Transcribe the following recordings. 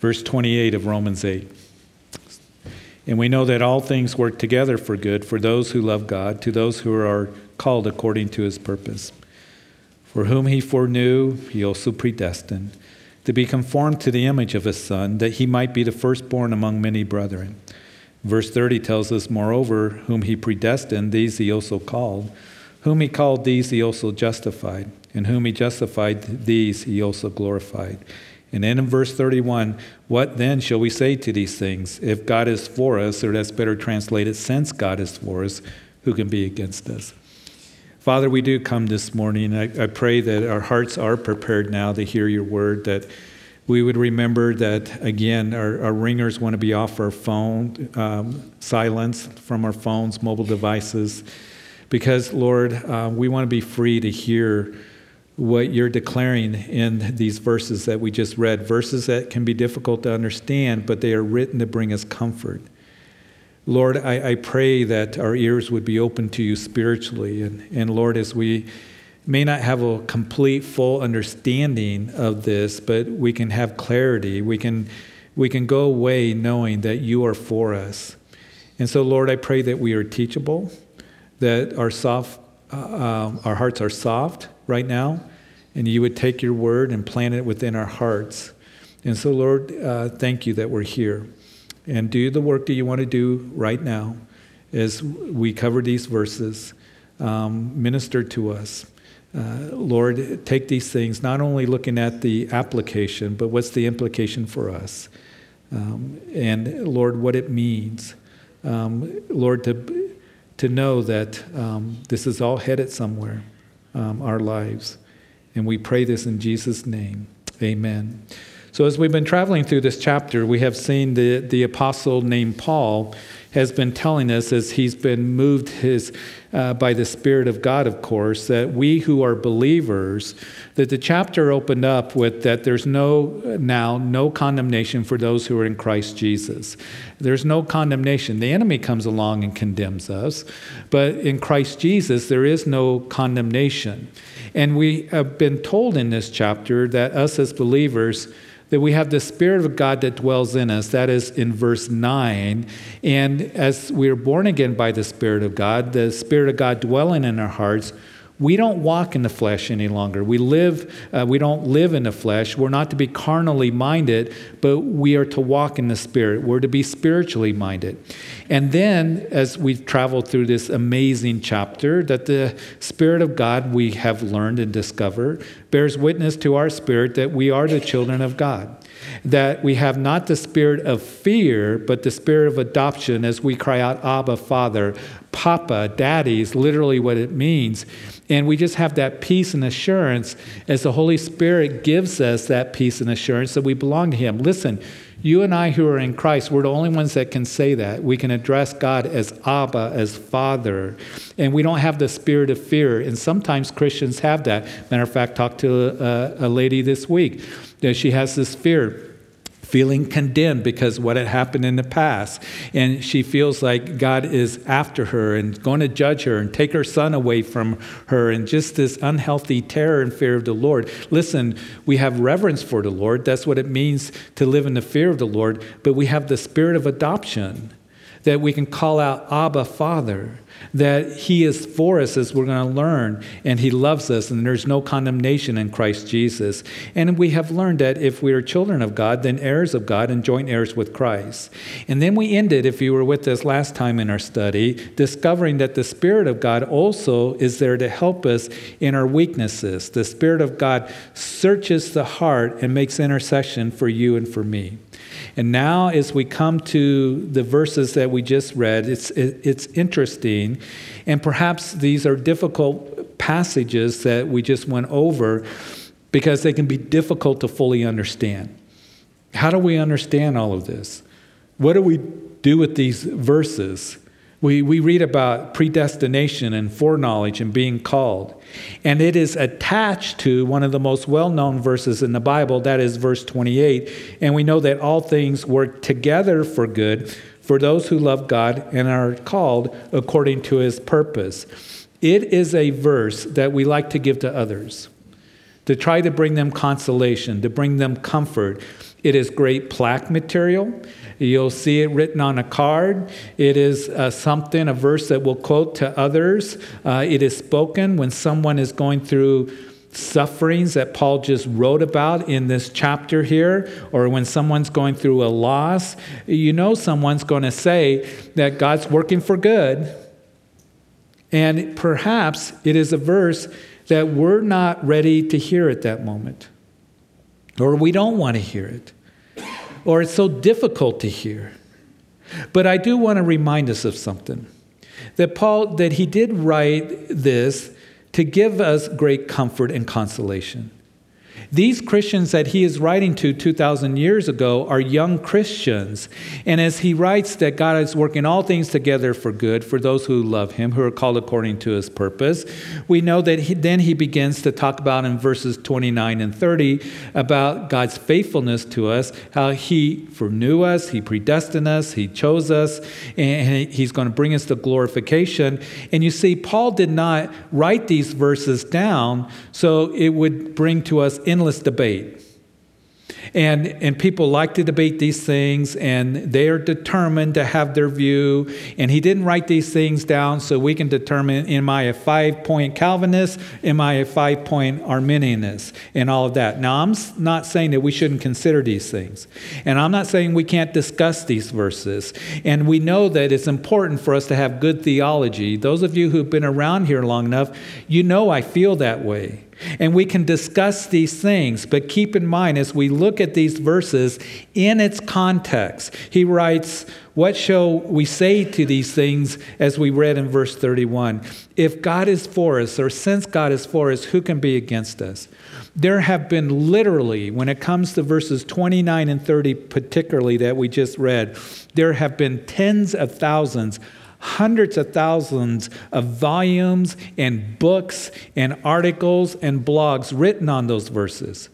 Verse 28 of Romans 8. And we know that all things work together for good for those who love God, to those who are called according to his purpose. For whom he foreknew, he also predestined to be conformed to the image of his Son, that he might be the firstborn among many brethren. Verse 30 tells us, Moreover, whom he predestined, these he also called. Whom he called, these he also justified. And whom he justified, these he also glorified. And then in verse 31, what then shall we say to these things? If God is for us, or that's better translated, since God is for us, who can be against us? Father, we do come this morning. I, I pray that our hearts are prepared now to hear your word, that we would remember that, again, our, our ringers want to be off our phone, um, silence from our phones, mobile devices, because, Lord, uh, we want to be free to hear what you're declaring in these verses that we just read. Verses that can be difficult to understand, but they are written to bring us comfort. Lord, I, I pray that our ears would be open to you spiritually. And, and Lord, as we may not have a complete, full understanding of this, but we can have clarity. We can, we can go away knowing that you are for us. And so, Lord, I pray that we are teachable, that our soft, uh, uh our hearts are soft right now, and you would take your word and plant it within our hearts. And so, Lord, uh, thank you that we're here. And do the work that you want to do right now as we cover these verses. Um, minister to us. Uh, Lord, take these things, not only looking at the application, but what's the implication for us. Um, and Lord, what it means. Um, Lord, to, to know that um, this is all headed somewhere um, our lives. And we pray this in Jesus' name. Amen. So, as we've been traveling through this chapter, we have seen the, the apostle named Paul has been telling us as he's been moved his, uh, by the Spirit of God, of course, that we who are believers, that the chapter opened up with that there's no now no condemnation for those who are in Christ Jesus. There's no condemnation. The enemy comes along and condemns us, but in Christ Jesus there is no condemnation. And we have been told in this chapter that us as believers that we have the Spirit of God that dwells in us. That is in verse 9. And as we are born again by the Spirit of God, the Spirit of God dwelling in our hearts, we don't walk in the flesh any longer. We live, uh, we don't live in the flesh. We're not to be carnally minded, but we are to walk in the spirit. We're to be spiritually minded. And then, as we travel through this amazing chapter, that the Spirit of God we have learned and discovered bears witness to our spirit that we are the children of God that we have not the spirit of fear, but the spirit of adoption as we cry out, Abba, Father, Papa, Daddy is literally what it means. And we just have that peace and assurance as the Holy Spirit gives us that peace and assurance that we belong to Him. Listen, you and I who are in Christ, we're the only ones that can say that. We can address God as Abba, as Father, and we don't have the spirit of fear. And sometimes Christians have that. Matter of fact, talked to a, a lady this week. that She has this fear feeling condemned because what had happened in the past. And she feels like God is after her and going to judge her and take her son away from her, and just this unhealthy terror and fear of the Lord. Listen, we have reverence for the Lord. That's what it means to live in the fear of the Lord, but we have the spirit of adoption that we can call out Abba, Father that He is for us as we're going to learn, and He loves us, and there's no condemnation in Christ Jesus. And we have learned that if we are children of God, then heirs of God and joint heirs with Christ. And then we ended, if you were with us last time in our study, discovering that the Spirit of God also is there to help us in our weaknesses. The Spirit of God searches the heart and makes intercession for you and for me. And now, as we come to the verses that we just read, it's, it, it's interesting. And perhaps these are difficult passages that we just went over because they can be difficult to fully understand. How do we understand all of this? What do we do with these verses? We, we read about predestination and foreknowledge and being called. And it is attached to one of the most well known verses in the Bible, that is verse 28. And we know that all things work together for good for those who love God and are called according to his purpose. It is a verse that we like to give to others, to try to bring them consolation, to bring them comfort. It is great plaque material. You'll see it written on a card. It is uh, something, a verse that we'll quote to others. Uh, it is spoken when someone is going through sufferings that Paul just wrote about in this chapter here, or when someone's going through a loss. You know, someone's going to say that God's working for good. And perhaps it is a verse that we're not ready to hear at that moment, or we don't want to hear it or it's so difficult to hear. But I do want to remind us of something that Paul, that he did write this to give us great comfort and consolation. These Christians that he is writing to 2,000 years ago are young Christians. And as he writes that God is working all things together for good for those who love him, who are called according to his purpose, we know that he, then he begins to talk about in verses 29 and 30 about God's faithfulness to us, how he foreknew us, he predestined us, he chose us, and he's going to bring us to glorification. And you see, Paul did not write these verses down so it would bring to us in endless debate. And, and people like to debate these things, and they are determined to have their view. And he didn't write these things down so we can determine am I a five point Calvinist? Am I a five point Arminianist? And all of that. Now, I'm not saying that we shouldn't consider these things. And I'm not saying we can't discuss these verses. And we know that it's important for us to have good theology. Those of you who've been around here long enough, you know I feel that way. And we can discuss these things, but keep in mind as we look at these verses in its context, he writes, What shall we say to these things as we read in verse 31? If God is for us, or since God is for us, who can be against us? There have been literally, when it comes to verses 29 and 30, particularly that we just read, there have been tens of thousands hundreds of thousands of volumes and books and articles and blogs written on those verses.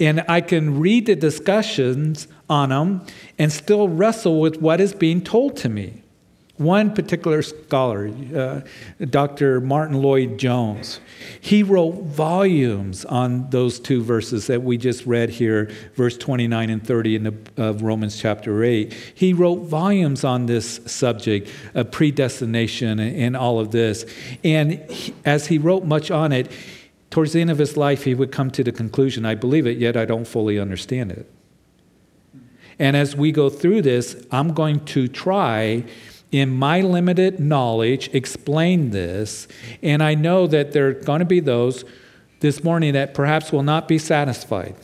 And I can read the discussions on them and still wrestle with what is being told to me. One particular scholar, uh, Dr. Martyn Lloyd-Jones, he wrote volumes on those two verses that we just read here, verse 29 and 30 in the, of Romans chapter 8. He wrote volumes on this subject of predestination and, and all of this. And he, as he wrote much on it, towards the end of his life, he would come to the conclusion I believe it, yet I don't fully understand it. And as we go through this, I'm going to try in my limited knowledge, explain this. And I know that there are going to be those this morning that perhaps will not be satisfied.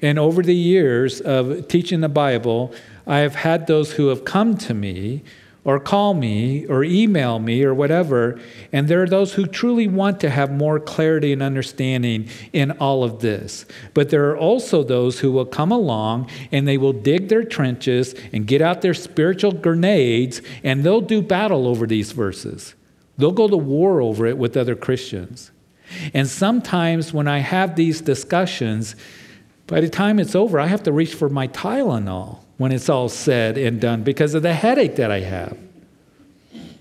And over the years of teaching the Bible, I have had those who have come to me or call me or email me or whatever. And there are those who truly want to have more clarity and understanding in all of this. But there are also those who will come along and they will dig their trenches and get out their spiritual grenades and they'll do battle over these verses. They'll go to war over it with other Christians. And sometimes when I have these discussions, by the time it's over, I have to reach for my Tylenol when it's all said and done because of the headache that I have.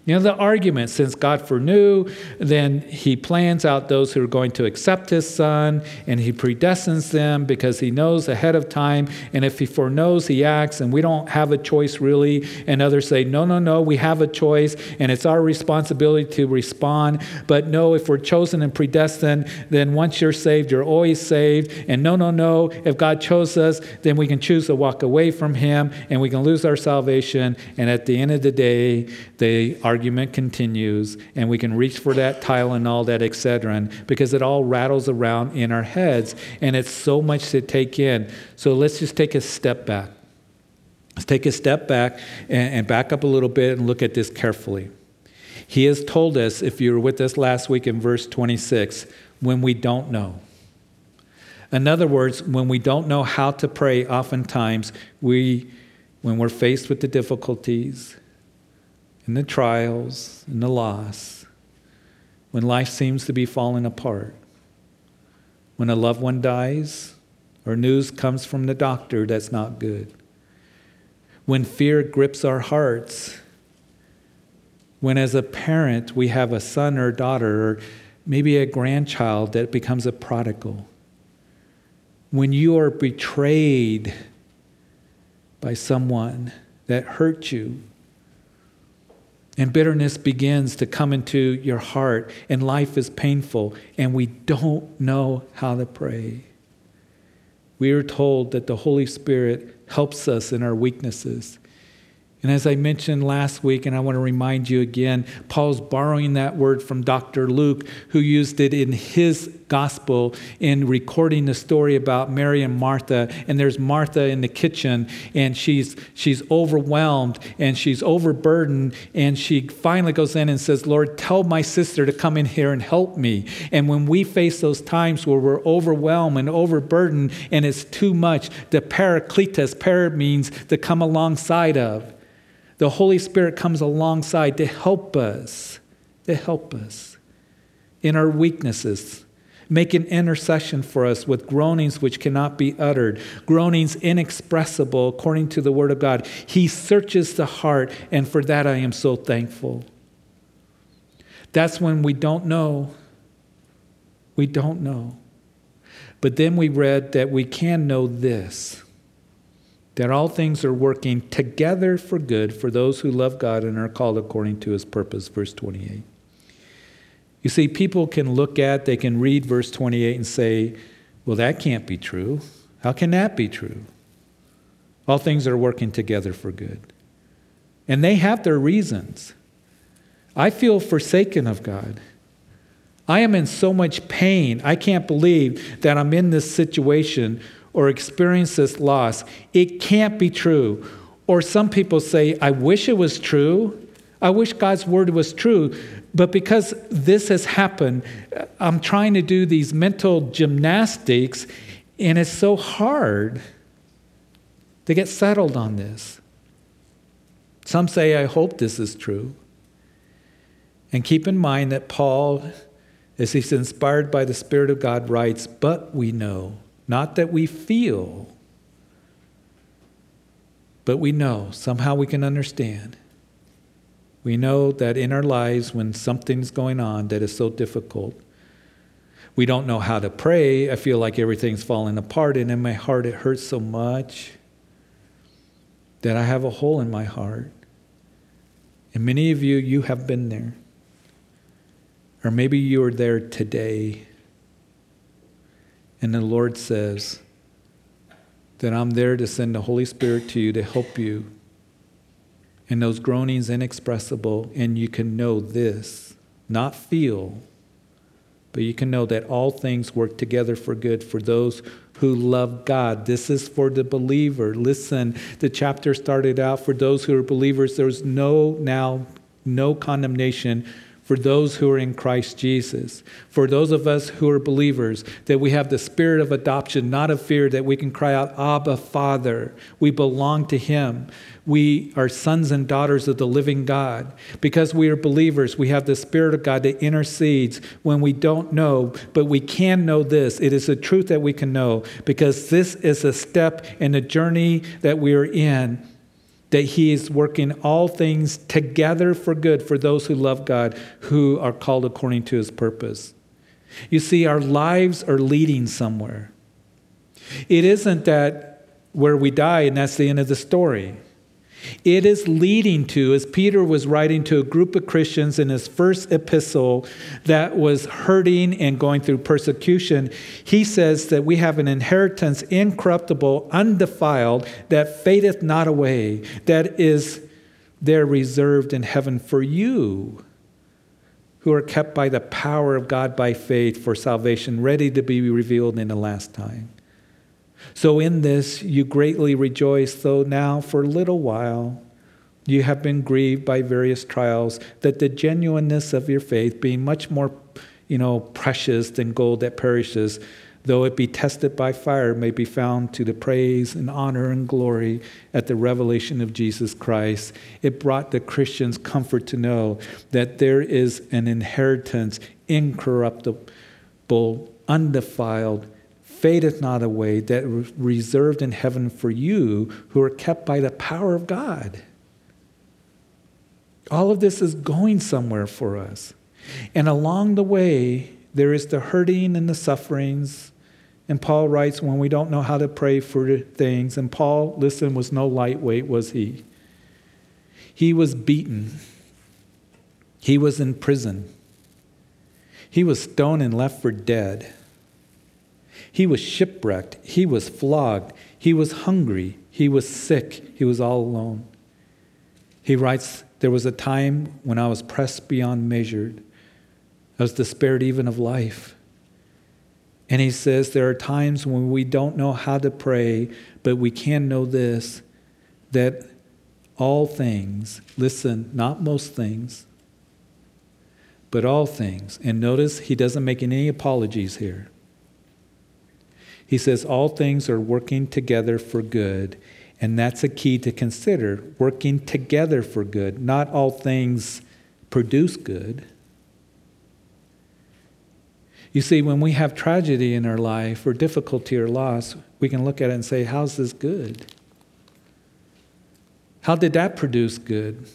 You know, the argument since God foreknew, then he plans out those who are going to accept his son, and he predestines them because he knows ahead of time. And if he foreknows, he acts, and we don't have a choice really. And others say, no, no, no, we have a choice, and it's our responsibility to respond. But no, if we're chosen and predestined, then once you're saved, you're always saved. And no, no, no, if God chose us, then we can choose to walk away from him, and we can lose our salvation. And at the end of the day, they are argument continues, and we can reach for that Tylenol, that Excedrin, because it all rattles around in our heads, and it's so much to take in. So let's just take a step back. Let's take a step back and, and back up a little bit and look at this carefully. He has told us, if you were with us last week in verse 26, when we don't know. In other words, when we don't know how to pray, oftentimes we, when we're faced with the difficulties, in the trials, in the loss, when life seems to be falling apart, when a loved one dies or news comes from the doctor that's not good, when fear grips our hearts, when as a parent we have a son or daughter or maybe a grandchild that becomes a prodigal. when you are betrayed by someone that hurt you, and bitterness begins to come into your heart, and life is painful, and we don't know how to pray. We are told that the Holy Spirit helps us in our weaknesses. And as I mentioned last week, and I want to remind you again, Paul's borrowing that word from Dr. Luke, who used it in his gospel in recording the story about Mary and Martha. And there's Martha in the kitchen, and she's, she's overwhelmed and she's overburdened. And she finally goes in and says, Lord, tell my sister to come in here and help me. And when we face those times where we're overwhelmed and overburdened and it's too much, the parakletos, para means to come alongside of the Holy Spirit comes alongside to help us, to help us in our weaknesses. Make an intercession for us with groanings which cannot be uttered, groanings inexpressible according to the Word of God. He searches the heart, and for that I am so thankful. That's when we don't know. We don't know. But then we read that we can know this that all things are working together for good for those who love God and are called according to his purpose. Verse 28. You see, people can look at, they can read verse 28 and say, well, that can't be true. How can that be true? All things are working together for good. And they have their reasons. I feel forsaken of God. I am in so much pain. I can't believe that I'm in this situation or experience this loss, it can't be true. Or some people say, I wish it was true. I wish God's word was true. But because this has happened, I'm trying to do these mental gymnastics, and it's so hard to get settled on this. Some say, I hope this is true. And keep in mind that Paul, as he's inspired by the Spirit of God, writes, But we know not that we feel, but we know. Somehow we can understand. We know that in our lives, when something's going on that is so difficult, we don't know how to pray. I feel like everything's falling apart, and in my heart, it hurts so much that I have a hole in my heart. And many of you, you have been there. Or maybe you are there today. And the Lord says that I'm there to send the Holy Spirit to you to help you. And those groanings inexpressible, and you can know this, not feel, but you can know that all things work together for good for those who love God. This is for the believer. Listen, the chapter started out for those who are believers. There's no now, no condemnation for those who are in Christ Jesus, for those of us who are believers, that we have the spirit of adoption, not of fear, that we can cry out, Abba, Father. We belong to Him. We are sons and daughters of the living God. Because we are believers, we have the Spirit of God that intercedes when we don't know, but we can know this. It is a truth that we can know because this is a step in the journey that we are in that he is working all things together for good for those who love God, who are called according to his purpose. You see, our lives are leading somewhere. It isn't that where we die and that's the end of the story. It is leading to, as Peter was writing to a group of Christians in his first epistle that was hurting and going through persecution, he says that we have an inheritance incorruptible, undefiled, that fadeth not away, that is there reserved in heaven for you who are kept by the power of God by faith for salvation, ready to be revealed in the last time. So in this you greatly rejoice, though now for a little while you have been grieved by various trials, that the genuineness of your faith, being much more you know, precious than gold that perishes, though it be tested by fire, may be found to the praise and honor and glory at the revelation of Jesus Christ. It brought the Christians comfort to know that there is an inheritance incorruptible, undefiled, fadeth not away, that reserved in heaven for you who are kept by the power of God. All of this is going somewhere for us. And along the way, there is the hurting and the sufferings And Paul writes, when we don't know how to pray for things, and Paul, listen, was no lightweight, was he? He was beaten, he was in prison, he was stoned and left for dead. He was shipwrecked, he was flogged, he was hungry, he was sick, he was all alone. He writes, There was a time when I was pressed beyond measure. I was despaired even of life. And he says, There are times when we don't know how to pray, but we can know this that all things, listen, not most things, but all things. And notice he doesn't make any apologies here. He says, All things are working together for good. And that's a key to consider working together for good. Not all things produce good. You see, when we have tragedy in our life or difficulty or loss, we can look at it and say, How's this good? How did that produce good?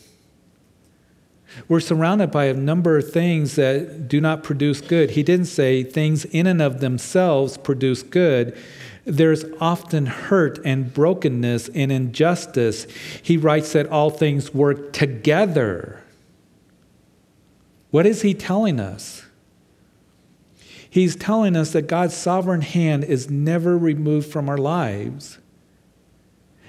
We're surrounded by a number of things that do not produce good. He didn't say things in and of themselves produce good. There's often hurt and brokenness and injustice. He writes that all things work together. What is he telling us? He's telling us that God's sovereign hand is never removed from our lives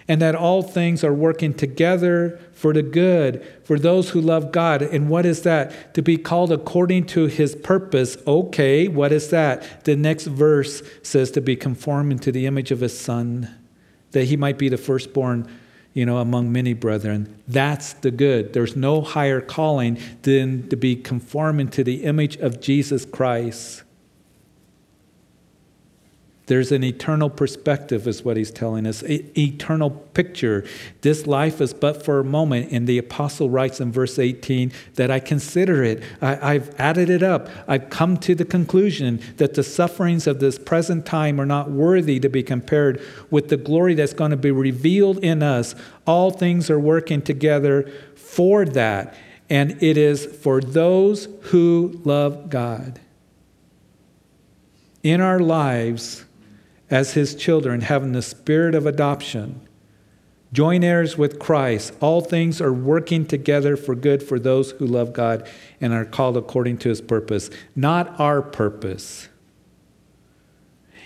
and that all things are working together for the good for those who love God. And what is that? To be called according to his purpose. Okay, what is that? The next verse says to be conformed to the image of his son, that he might be the firstborn. You know, among many brethren. That's the good. There's no higher calling than to be conforming to the image of Jesus Christ. There's an eternal perspective, is what he's telling us, e- eternal picture. This life is but for a moment. And the apostle writes in verse 18 that I consider it, I, I've added it up. I've come to the conclusion that the sufferings of this present time are not worthy to be compared with the glory that's going to be revealed in us. All things are working together for that. And it is for those who love God. In our lives, as his children, having the spirit of adoption. Join heirs with Christ. All things are working together for good for those who love God and are called according to his purpose, not our purpose.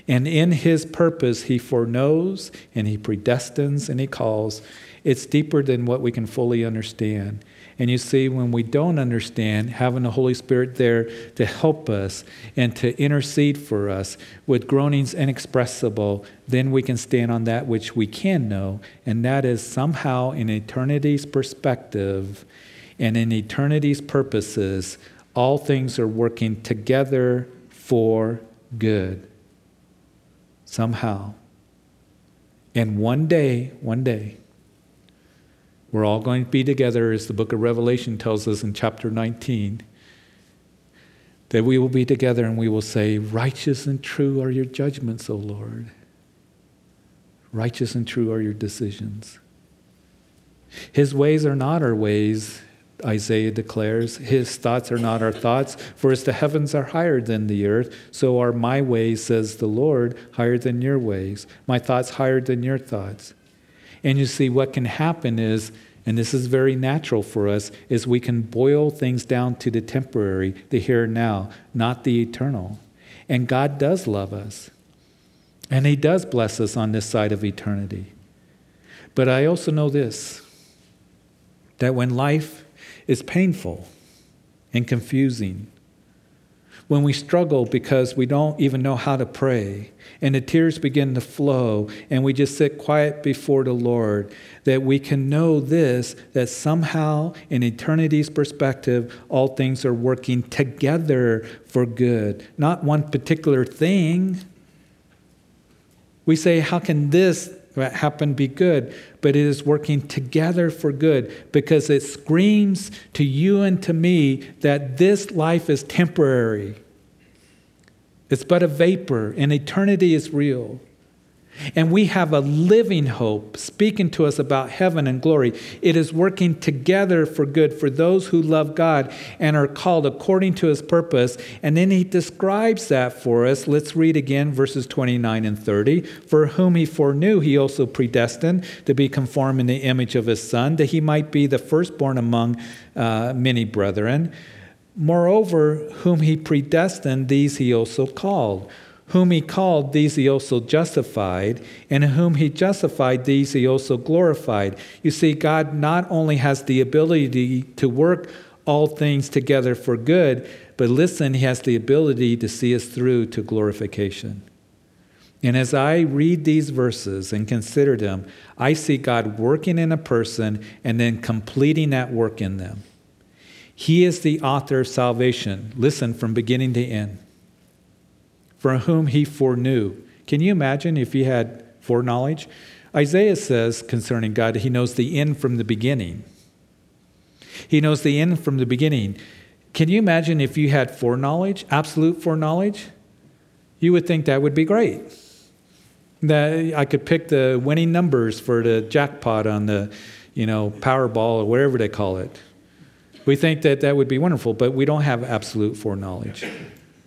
And in his purpose, he foreknows and he predestines and he calls. It's deeper than what we can fully understand. And you see, when we don't understand, having the Holy Spirit there to help us and to intercede for us with groanings inexpressible, then we can stand on that which we can know, and that is somehow in eternity's perspective and in eternity's purposes, all things are working together for good. Somehow. And one day, one day, we're all going to be together, as the book of Revelation tells us in chapter 19. That we will be together and we will say, Righteous and true are your judgments, O Lord. Righteous and true are your decisions. His ways are not our ways, Isaiah declares. His thoughts are not our thoughts. For as the heavens are higher than the earth, so are my ways, says the Lord, higher than your ways. My thoughts higher than your thoughts. And you see, what can happen is, and this is very natural for us, is we can boil things down to the temporary, the here and now, not the eternal. And God does love us. And He does bless us on this side of eternity. But I also know this that when life is painful and confusing, when we struggle because we don't even know how to pray, and the tears begin to flow, and we just sit quiet before the Lord, that we can know this that somehow, in eternity's perspective, all things are working together for good, not one particular thing. We say, How can this happen be good? But it is working together for good because it screams to you and to me that this life is temporary. It's but a vapor, and eternity is real. And we have a living hope speaking to us about heaven and glory. It is working together for good for those who love God and are called according to his purpose. And then he describes that for us. Let's read again verses 29 and 30. For whom he foreknew, he also predestined to be conformed in the image of his son, that he might be the firstborn among uh, many brethren. Moreover, whom he predestined, these he also called. Whom he called, these he also justified, and whom he justified, these he also glorified. You see, God not only has the ability to work all things together for good, but listen, he has the ability to see us through to glorification. And as I read these verses and consider them, I see God working in a person and then completing that work in them. He is the author of salvation. Listen, from beginning to end for whom he foreknew. Can you imagine if he had foreknowledge? Isaiah says concerning God, he knows the end from the beginning. He knows the end from the beginning. Can you imagine if you had foreknowledge, absolute foreknowledge? You would think that would be great. That I could pick the winning numbers for the jackpot on the, you know, Powerball or whatever they call it. We think that that would be wonderful, but we don't have absolute foreknowledge.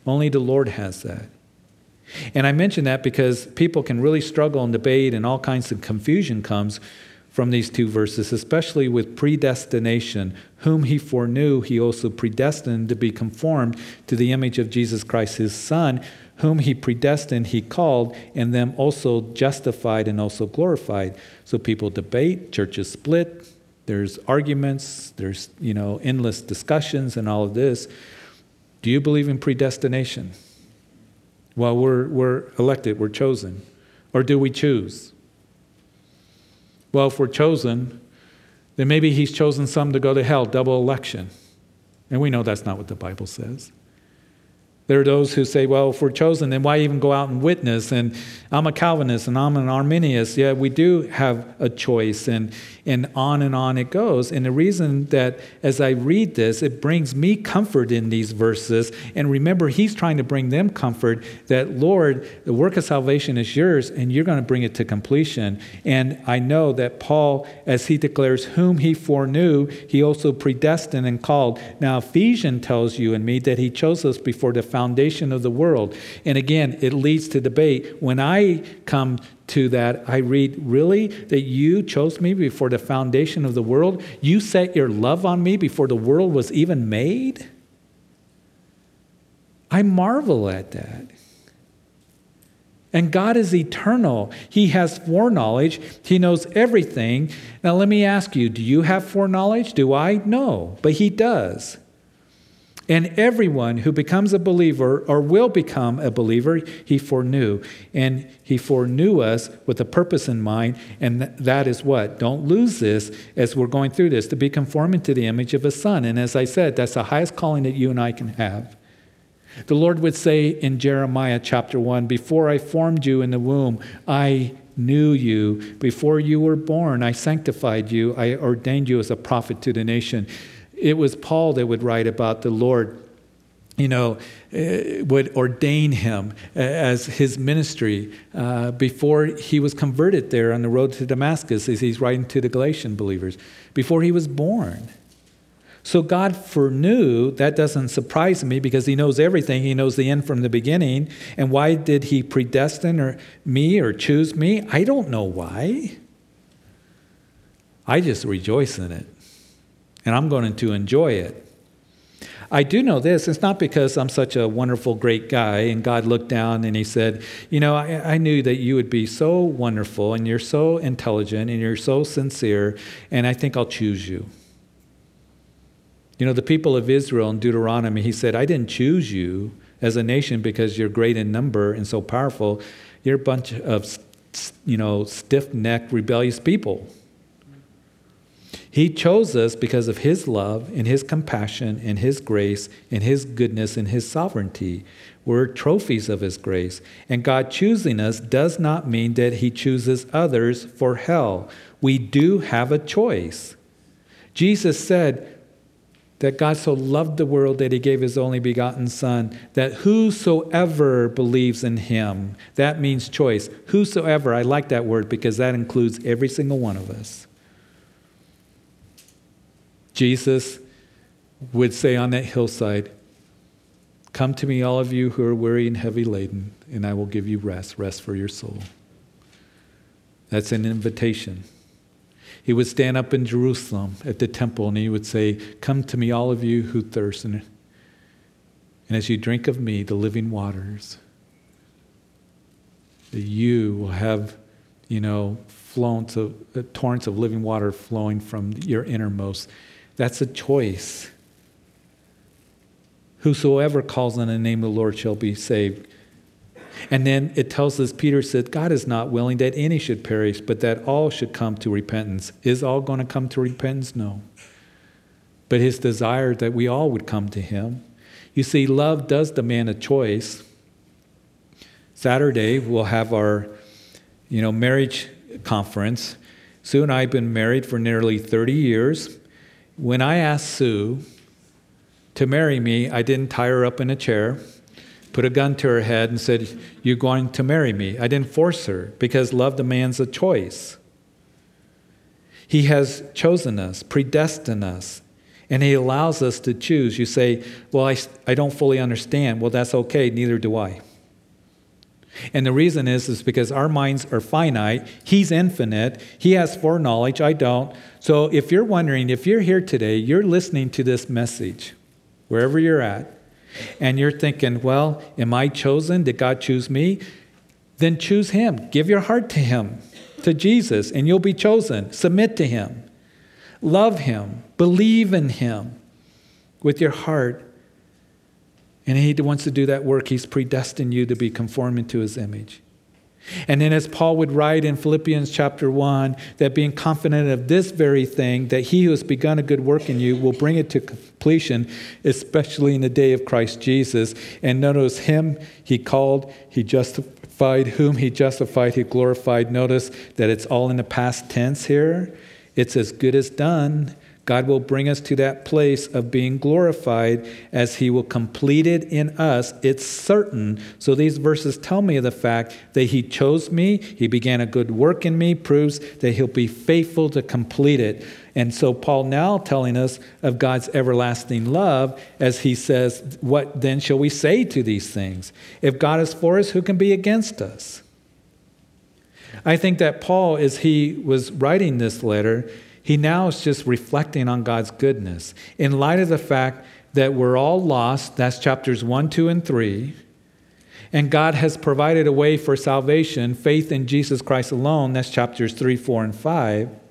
Only the Lord has that. And I mention that because people can really struggle and debate, and all kinds of confusion comes from these two verses, especially with predestination. Whom he foreknew, he also predestined to be conformed to the image of Jesus Christ, his Son. Whom he predestined, he called, and them also justified and also glorified. So people debate, churches split, there's arguments, there's you know endless discussions and all of this. Do you believe in predestination? Well, we're, we're elected, we're chosen. Or do we choose? Well, if we're chosen, then maybe he's chosen some to go to hell, double election. And we know that's not what the Bible says. There are those who say, well, if we're chosen, then why even go out and witness? And I'm a Calvinist and I'm an Arminius. Yeah, we do have a choice, and, and on and on it goes. And the reason that as I read this, it brings me comfort in these verses. And remember, he's trying to bring them comfort that, Lord, the work of salvation is yours, and you're going to bring it to completion. And I know that Paul, as he declares, whom he foreknew, he also predestined and called. Now, Ephesians tells you and me that he chose us before the foundation of the world. And again, it leads to debate. When I come to that, I read, Really? That you chose me before the foundation of the world? You set your love on me before the world was even made? I marvel at that. And God is eternal. He has foreknowledge. He knows everything. Now, let me ask you do you have foreknowledge? Do I? No, but He does. And everyone who becomes a believer or will become a believer, he foreknew. And he foreknew us with a purpose in mind. And that is what? Don't lose this as we're going through this to be conforming to the image of a son. And as I said, that's the highest calling that you and I can have. The Lord would say in Jeremiah chapter 1 Before I formed you in the womb, I knew you. Before you were born, I sanctified you. I ordained you as a prophet to the nation it was Paul that would write about the Lord, you know, uh, would ordain him as his ministry uh, before he was converted there on the road to Damascus, as he's writing to the Galatian believers, before he was born. So God foreknew, that doesn't surprise me because he knows everything. He knows the end from the beginning. And why did he predestine or me or choose me? I don't know why. I just rejoice in it and I'm going to enjoy it. I do know this. It's not because I'm such a wonderful, great guy, and God looked down and He said, You know, I, I, knew that you would be so wonderful, and you're so intelligent, and you're so sincere, and I think I'll choose you. You know, the people of Israel in Deuteronomy, He said, I didn't choose you as a nation because you're great in number and so powerful. You're a bunch of, you know, stiff necked, rebellious people. He chose us because of His love and His compassion and His grace and His goodness and His sovereignty. We're trophies of His grace. And God choosing us does not mean that He chooses others for hell. We do have a choice. Jesus said, that God so loved the world that he gave his only begotten Son, that whosoever believes in him, that means choice. Whosoever, I like that word because that includes every single one of us. Jesus would say on that hillside, Come to me, all of you who are weary and heavy laden, and I will give you rest, rest for your soul. That's an invitation. He would stand up in Jerusalem at the temple and he would say, Come to me, all of you who thirst, and, as you drink of me, the living waters, that you will have, you know, flows of, uh, torrents of living water flowing from your innermost. That's a choice. Whosoever calls on the name of the Lord shall be saved. And then it tells us, Peter said, God is not willing that any should perish, but that all should come to repentance. Is all going to come to repentance? No. But his desire that we all would come to him. You see, love does demand a choice. Saturday, we'll have our, you know, marriage conference. Sue and I have been married for nearly 30 years. When I asked Sue, to marry me, I didn't tie her up in a chair, put a gun to her head, and said, You're going to marry me. I didn't force her because love demands a choice. He has chosen us, predestined us, and He allows us to choose. You say, Well, I, I don't fully understand. Well, that's okay, neither do I. And the reason is, is because our minds are finite. He's infinite. He has foreknowledge. I don't. So if you're wondering, if you're here today, you're listening to this message wherever you're at, and you're thinking, well, am I chosen? Did God choose me? Then choose Him. Give your heart to Him, to Jesus, and you'll be chosen. Submit to Him. Love Him. Believe in Him with your heart. And He wants to do that work. He's predestined you to be conformed into His image. And then, as Paul would write in Philippians chapter 1, that being confident of this very thing, that he who has begun a good work in you will bring it to completion, especially in the day of Christ Jesus. And notice him he called, he justified, whom he justified, he glorified. Notice that it's all in the past tense here. It's as good as done. God will bring us to that place of being glorified as He will complete it in us. It's certain. So these verses tell me of the fact that He chose me, He began a good work in me, proves that He'll be faithful to complete it. And so Paul now telling us of God's everlasting love as he says, What then shall we say to these things? If God is for us, who can be against us? I think that Paul, as he was writing this letter, he now is just reflecting on God's goodness in light of the fact that we're all lost. That's chapters 1, 2, and 3. And God has provided a way for salvation, faith in Jesus Christ alone. That's chapters 3, 4, and 5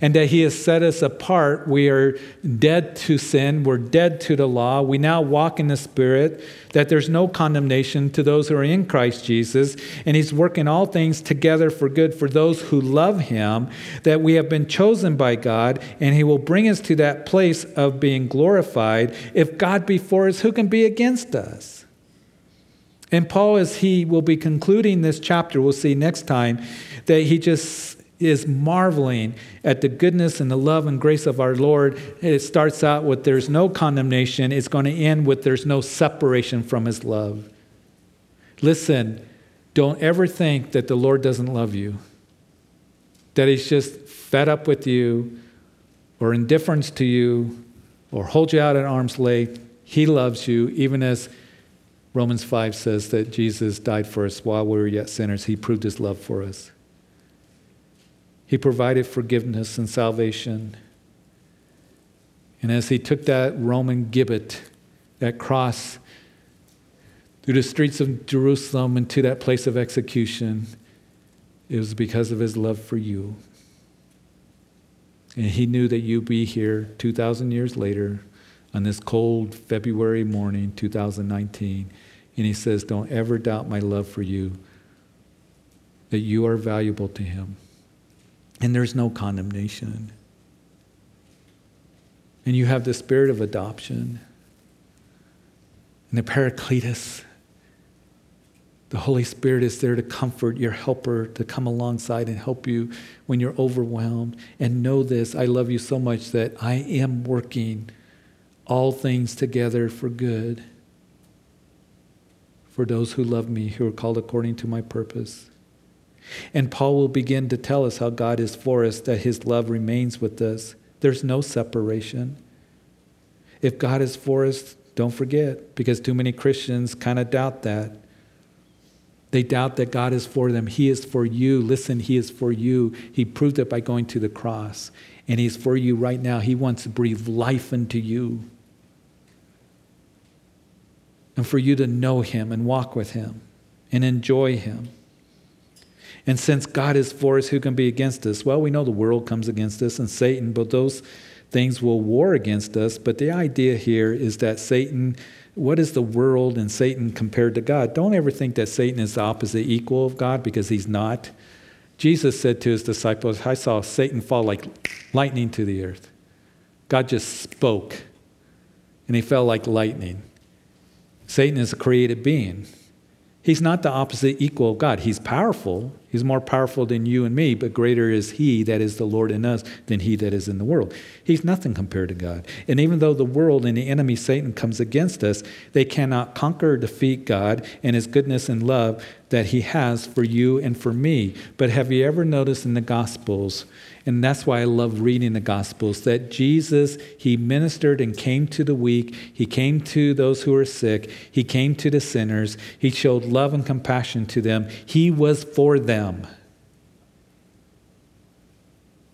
and that He has set us apart. We are dead to sin, we're dead to the law. We now walk in the Spirit, that there's no condemnation to those who are in Christ Jesus, and He's working all things together for good for those who love Him, that we have been chosen by God, and He will bring us to that place of being glorified. If God be for us, who can be against us? And Paul, as he will be concluding this chapter, we'll see next time, that he just is marveling at the goodness and the love and grace of our Lord. It starts out with there's no condemnation, it's going to end with there's no separation from his love. Listen, don't ever think that the Lord doesn't love you, that he's just fed up with you or indifference to you or hold you out at arm's length. He loves you, even as Romans 5 says that Jesus died for us while we were yet sinners. He proved his love for us. He provided forgiveness and salvation. And as he took that Roman gibbet, that cross, through the streets of Jerusalem and to that place of execution, it was because of his love for you. And he knew that you'd be here 2,000 years later on this cold February morning, 2019. And he says, Don't ever doubt my love for you, that you are valuable to him. And there's no condemnation. And you have the spirit of adoption. And the Paracletus, the Holy Spirit is there to comfort your helper, to come alongside and help you when you're overwhelmed. And know this I love you so much that I am working all things together for good for those who love me, who are called according to my purpose. And Paul will begin to tell us how God is for us, that his love remains with us. There's no separation. If God is for us, don't forget, because too many Christians kind of doubt that. They doubt that God is for them. He is for you. Listen, He is for you. He proved it by going to the cross. And He's for you right now. He wants to breathe life into you and for you to know Him and walk with Him and enjoy Him. And since God is for us, who can be against us? Well, we know the world comes against us and Satan, but those things will war against us. But the idea here is that Satan, what is the world and Satan compared to God? Don't ever think that Satan is the opposite equal of God because he's not. Jesus said to his disciples, I saw Satan fall like lightning to the earth. God just spoke, and he fell like lightning. Satan is a created being. He's not the opposite equal of God. He's powerful. He's more powerful than you and me, but greater is He that is the Lord in us than He that is in the world. He's nothing compared to God. And even though the world and the enemy Satan comes against us, they cannot conquer or defeat God and His goodness and love that He has for you and for me. But have you ever noticed in the Gospels and that's why I love reading the Gospels that Jesus, He ministered and came to the weak, He came to those who were sick, He came to the sinners, He showed love and compassion to them. He was for them.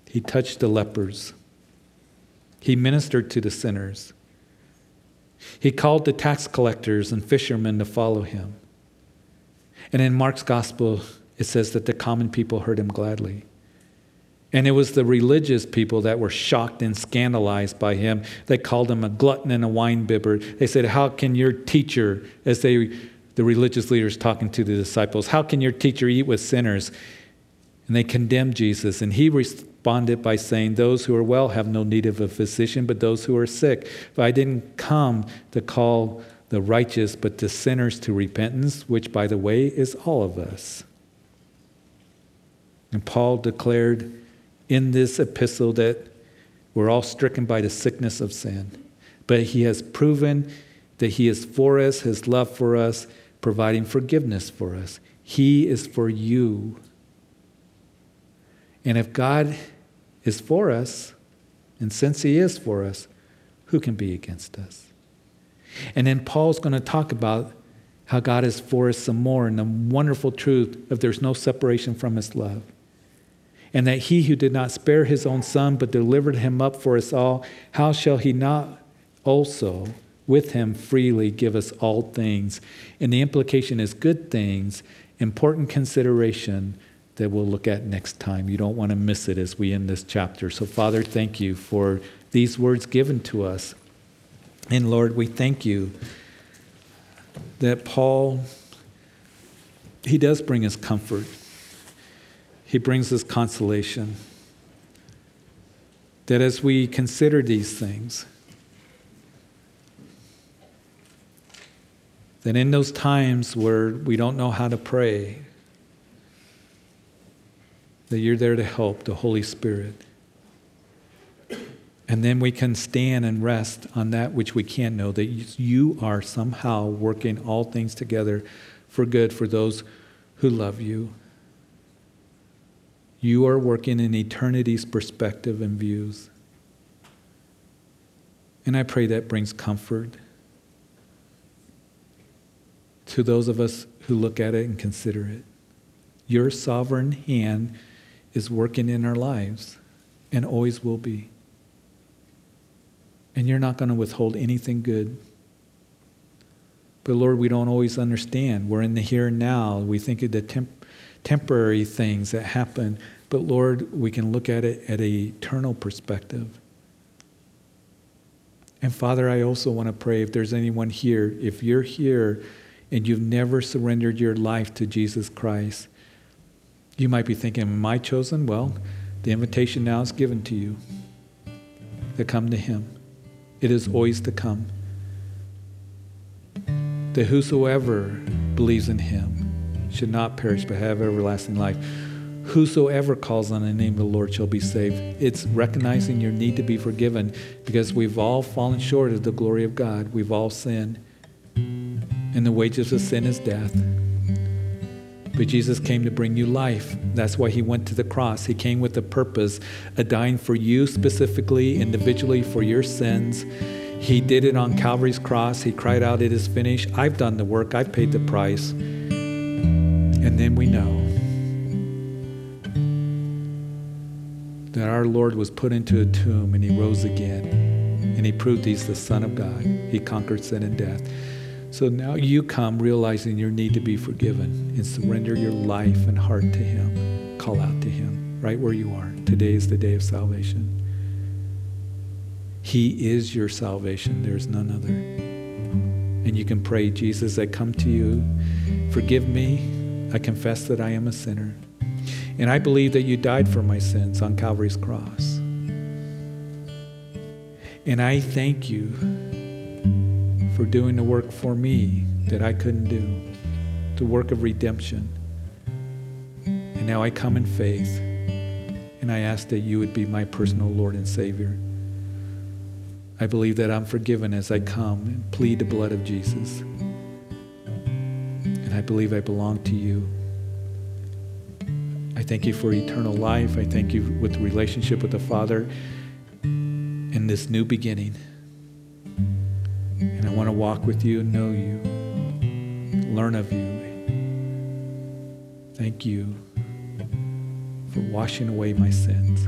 He touched the lepers, He ministered to the sinners. He called the tax collectors and fishermen to follow him. And in Mark's gospel, it says that the common people heard him gladly. And it was the religious people that were shocked and scandalized by him. They called him a glutton and a winebibber. They said, How can your teacher, as they, the religious leaders talking to the disciples, how can your teacher eat with sinners? And they condemned Jesus. And he responded by saying, Those who are well have no need of a physician, but those who are sick. But I didn't come to call the righteous, but the sinners to repentance, which, by the way, is all of us. And Paul declared, in this epistle that we're all stricken by the sickness of sin. But he has proven that he is for us, his love for us, providing forgiveness for us. He is for you. And if God is for us, and since he is for us, who can be against us? And then Paul's going to talk about how God is for us some more and the wonderful truth of there's no separation from his love and that he who did not spare his own son, but delivered him up for us all, how shall he not also with him freely give us all things? And the implication is good things, important consideration that we'll look at next time. You don't want to miss it as we end this chapter. So, Father, thank you for these words given to us. And Lord, we thank you that Paul, he does bring us comfort. He brings us consolation. That as we consider these things, that in those times where we don't know how to pray, that you're there to help the Holy Spirit. And then we can stand and rest on that which we can't know, that you are somehow working all things together for good for those who love you. You are working in eternity's perspective and views. And I pray that brings comfort to those of us who look at it and consider it. Your sovereign hand is working in our lives and always will be. And you're not going to withhold anything good. But Lord, we don't always understand. We're in the here and now. We think of the temp- temporary things that happen, but Lord, we can look at it at an eternal perspective. And Father, I also want to pray if there's anyone here, if you're here and you've never surrendered your life to Jesus Christ, you might be thinking, Am I chosen? Well, the invitation now is given to you to come to Him. It is always to come. That whosoever believes in Him should not perish but have everlasting life. Whosoever calls on the name of the Lord shall be saved. It's recognizing your need to be forgiven because we've all fallen short of the glory of God. We've all sinned. And the wages of sin is death. But Jesus came to bring you life. That's why he went to the cross. He came with a purpose, a dying for you specifically, individually for your sins. He did it on Calvary's cross. He cried out, It is finished. I've done the work, I've paid the price. And then we know that our Lord was put into a tomb and he rose again. And he proved he's the Son of God. He conquered sin and death. So now you come realizing your need to be forgiven and surrender your life and heart to him. Call out to him right where you are. Today is the day of salvation. He is your salvation. There's none other. And you can pray, Jesus, I come to you. Forgive me. I confess that I am a sinner. And I believe that you died for my sins on Calvary's cross. And I thank you for doing the work for me that I couldn't do, the work of redemption. And now I come in faith, and I ask that you would be my personal Lord and Savior. I believe that I'm forgiven as I come and plead the blood of Jesus. And I believe I belong to you. I thank you for eternal life. I thank you with the relationship with the Father in this new beginning. Want to walk with you know you, learn of you. Thank you for washing away my sins.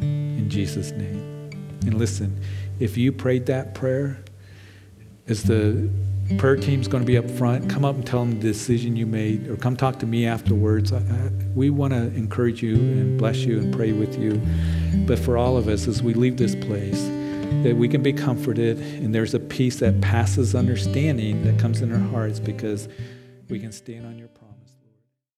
In Jesus' name. And listen, if you prayed that prayer, as the prayer team's going to be up front, come up and tell them the decision you made, or come talk to me afterwards. I, I, we want to encourage you and bless you and pray with you. But for all of us, as we leave this place, that we can be comforted and there's a peace that passes understanding that comes in our hearts because we can stand on your